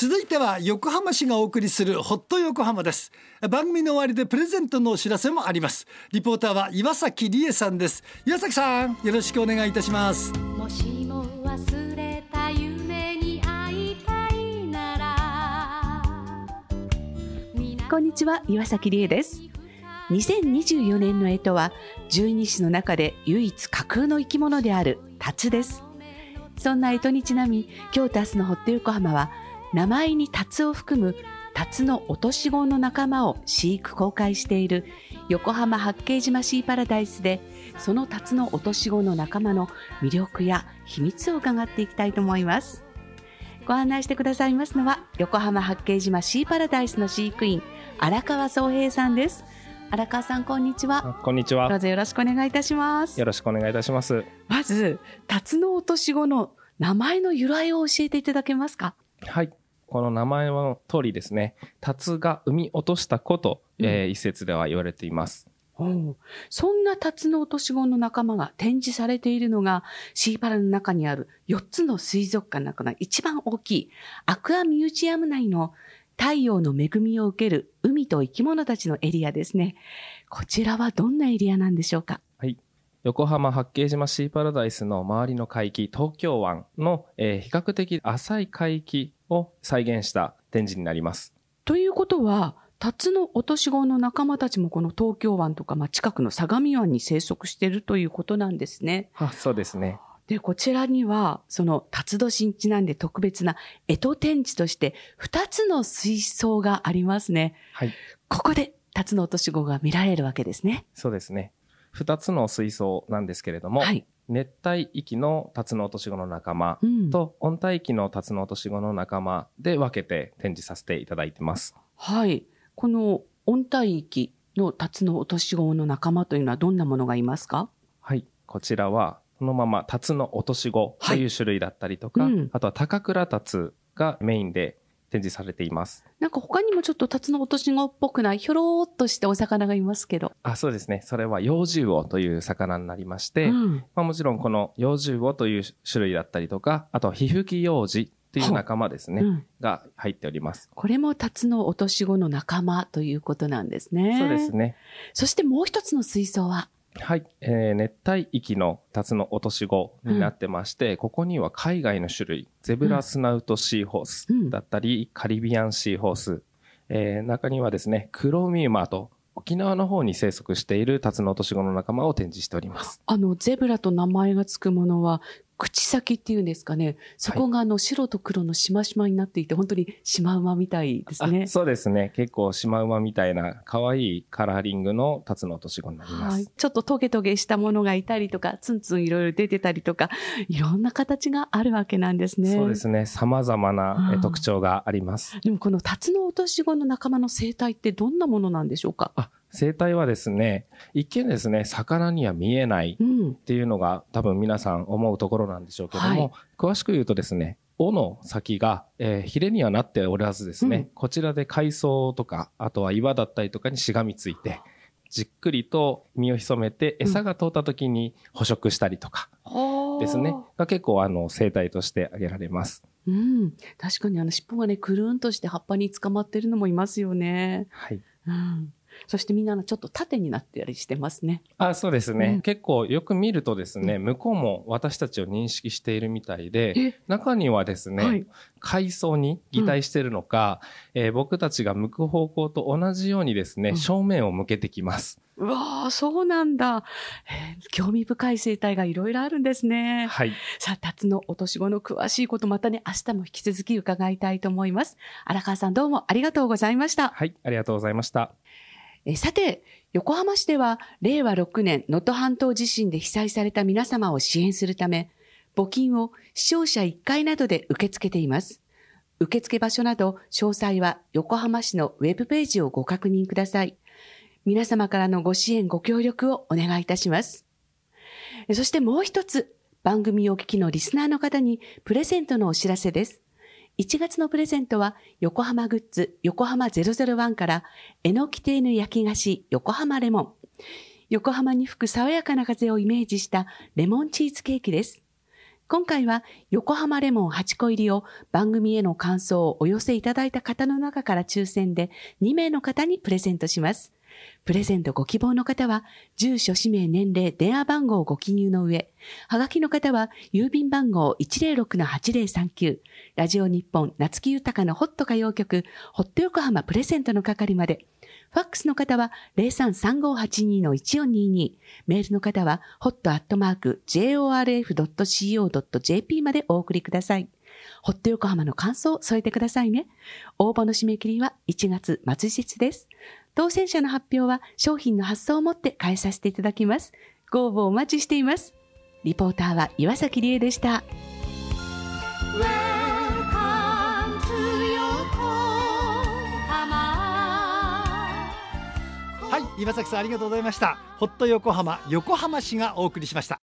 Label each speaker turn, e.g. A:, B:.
A: 続いては横浜市がお送りするホット横浜です。番組の終わりでプレゼントのお知らせもあります。リポーターは岩崎理恵さんです。岩崎さんよろしくお願いいたします。
B: もしも忘れた夢に会いたいなら。
C: こんにちは岩崎理恵です。2024年の干支は十二支の中で唯一架空の生き物である辰です。そんな干支にちなみ今日と明日のホット横浜は名前に辰を含む辰の落とし子の仲間を飼育公開している横浜八景島シーパラダイスでその辰の落とし子の仲間の魅力や秘密を伺っていきたいと思います。ご案内してくださいますのは横浜八景島シーパラダイスの飼育員荒川総平さんです。荒川さんこんにちは。
D: こんにちは。
C: どうぞよろしくお願いいたします。
D: よろしくお願いいたします。
C: まず辰の落とし子の名前の由来を教えていただけますか？
D: はいこの名前の通りですね、辰が産み落とした子と、うん、えー、一説では言われています。
C: そんな辰の落とし子の仲間が展示されているのが、シーパラの中にある4つの水族館の中の一番大きいアクアミュージアム内の太陽の恵みを受ける海と生き物たちのエリアですね。こちらはどんなエリアなんでしょうか？
D: はい。横浜八景島シーパラダイスの周りの海域、東京湾の、えー、比較的浅い海域を再現した展示になります。
C: ということは、タツノオトシゴの仲間たちもこの東京湾とか、まあ、近くの相模湾に生息しているということなんですね。
D: あそうですね。
C: で、こちらには、その、辰年にちなんで特別な干支展示として、二つの水槽がありますね。
D: はい。
C: ここで、辰の落とし子が見られるわけですね。
D: そうですね。二つの水槽なんですけれども、はい。熱帯域のタツノオトシゴの仲間と、温帯域のタツノオトシゴの仲間で分けて展示させていただいてます。
C: はい。この温帯域のタツノオトシゴの仲間というのはどんなものがいますか？
D: はい。こちらは、そのままタツノオトシゴという種類だったりとか、はいうん、あとは高倉タツがメインで展示されています。
C: なんか他にもちょっとタツノオトシゴっぽくない、ひょろーっとしたお魚がいますけど。
D: あ、そうですね。それは幼獣王という魚になりまして、うん、まあもちろんこの幼獣王という種類だったりとか、あとはヒフキ幼児っていう仲間ですね、うん、が入っております。
C: これもタツノオトシゴの仲間ということなんですね。
D: そうですね。
C: そしてもう一つの水槽は
D: はい、えー、熱帯域のタツの落とし子になってまして、うん、ここには海外の種類、ゼブラスナウトシーホースだったり、うん、カリビアンシーホース、えー、中にはですね、クロミウマと沖縄の方に生息しているタツノオトシゴの仲間を展示しております。
C: あの、ゼブラと名前がつくものは、口先っていうんですかね。そこがあの白と黒のしましまになっていて、はい、本当にシマウマみたいですね。
D: そうですね。結構シマウマみたいな可愛いカラーリングのタツノオトシゴになります。はい。
C: ちょっとトゲトゲしたものがいたりとか、ツンツンいろいろ出てたりとか、いろんな形があるわけなんですね。
D: そうですね。様々な特徴があります。
C: でもこのタツノオトシゴの仲間の生態ってどんなものなんでしょうか？
D: あ生態はですね、一見ですね、魚には見えないっていうのが、多分皆さん思うところなんでしょうけども、はい、詳しく言うとですね、尾の先が、えー、ヒレにはなっておらずですね、うん、こちらで海藻とか、あとは岩だったりとかにしがみついて、じっくりと身を潜めて、餌が通った時に捕食したりとか、ですね、が結構あの生態として挙げられます。
C: うん。確かにあの尻尾がね、くるんとして葉っぱに捕まってるのもいますよね。
D: はい。
C: うん。そしてみんなのちょっと縦になってたりしてますね。
D: あそうですね、うん、結構よく見るとですね、向こうも私たちを認識しているみたいで、中にはですね、はい、階層に擬態してるのか、うん、えー、僕たちが向く方向と同じようにですね、うん、正面を向けてきます。
C: うわあ、そうなんだ、えー。興味深い生態がいろいろあるんですね。
D: はい。
C: さあ、辰の落とし子の詳しいことまたね、明日も引き続き伺いたいと思います。荒川さんどうもありがとうございました。
D: はい、ありがとうございました。
C: えさて、横浜市では令和6年能登半島地震で被災された皆様を支援するため、募金を視聴者1階などで受け付けています。受付場所など詳細は横浜市のウェブページをご確認ください。皆様からのご支援ご協力をお願いいたします。そしてもう一つ、番組をお聞きのリスナーの方にプレゼントのお知らせです。1月のプレゼントは横浜グッズ横浜001からえのき亭の焼き菓子横浜レモン。横浜に吹く爽やかな風をイメージしたレモンチーズケーキです。今回は横浜レモン8個入りを番組への感想をお寄せいただいた方の中から抽選で2名の方にプレゼントします。プレゼントご希望の方は、住所、氏名、年齢、電話番号をご記入の上、はがきの方は、郵便番号106-8039、ラジオ日本、夏木豊のホット歌謡曲、ホット横浜プレゼントの係まで、ファックスの方は033582-1422。メールの方は hot.jorf.co.jp までお送りください。ホット横浜の感想を添えてくださいね。応募の締め切りは1月末日です。当選者の発表は商品の発送をもって返させていただきます。ご応募お待ちしています。リポーターは岩崎理恵でした。
A: はい岩崎さんありがとうございましたホット横浜横浜市がお送りしました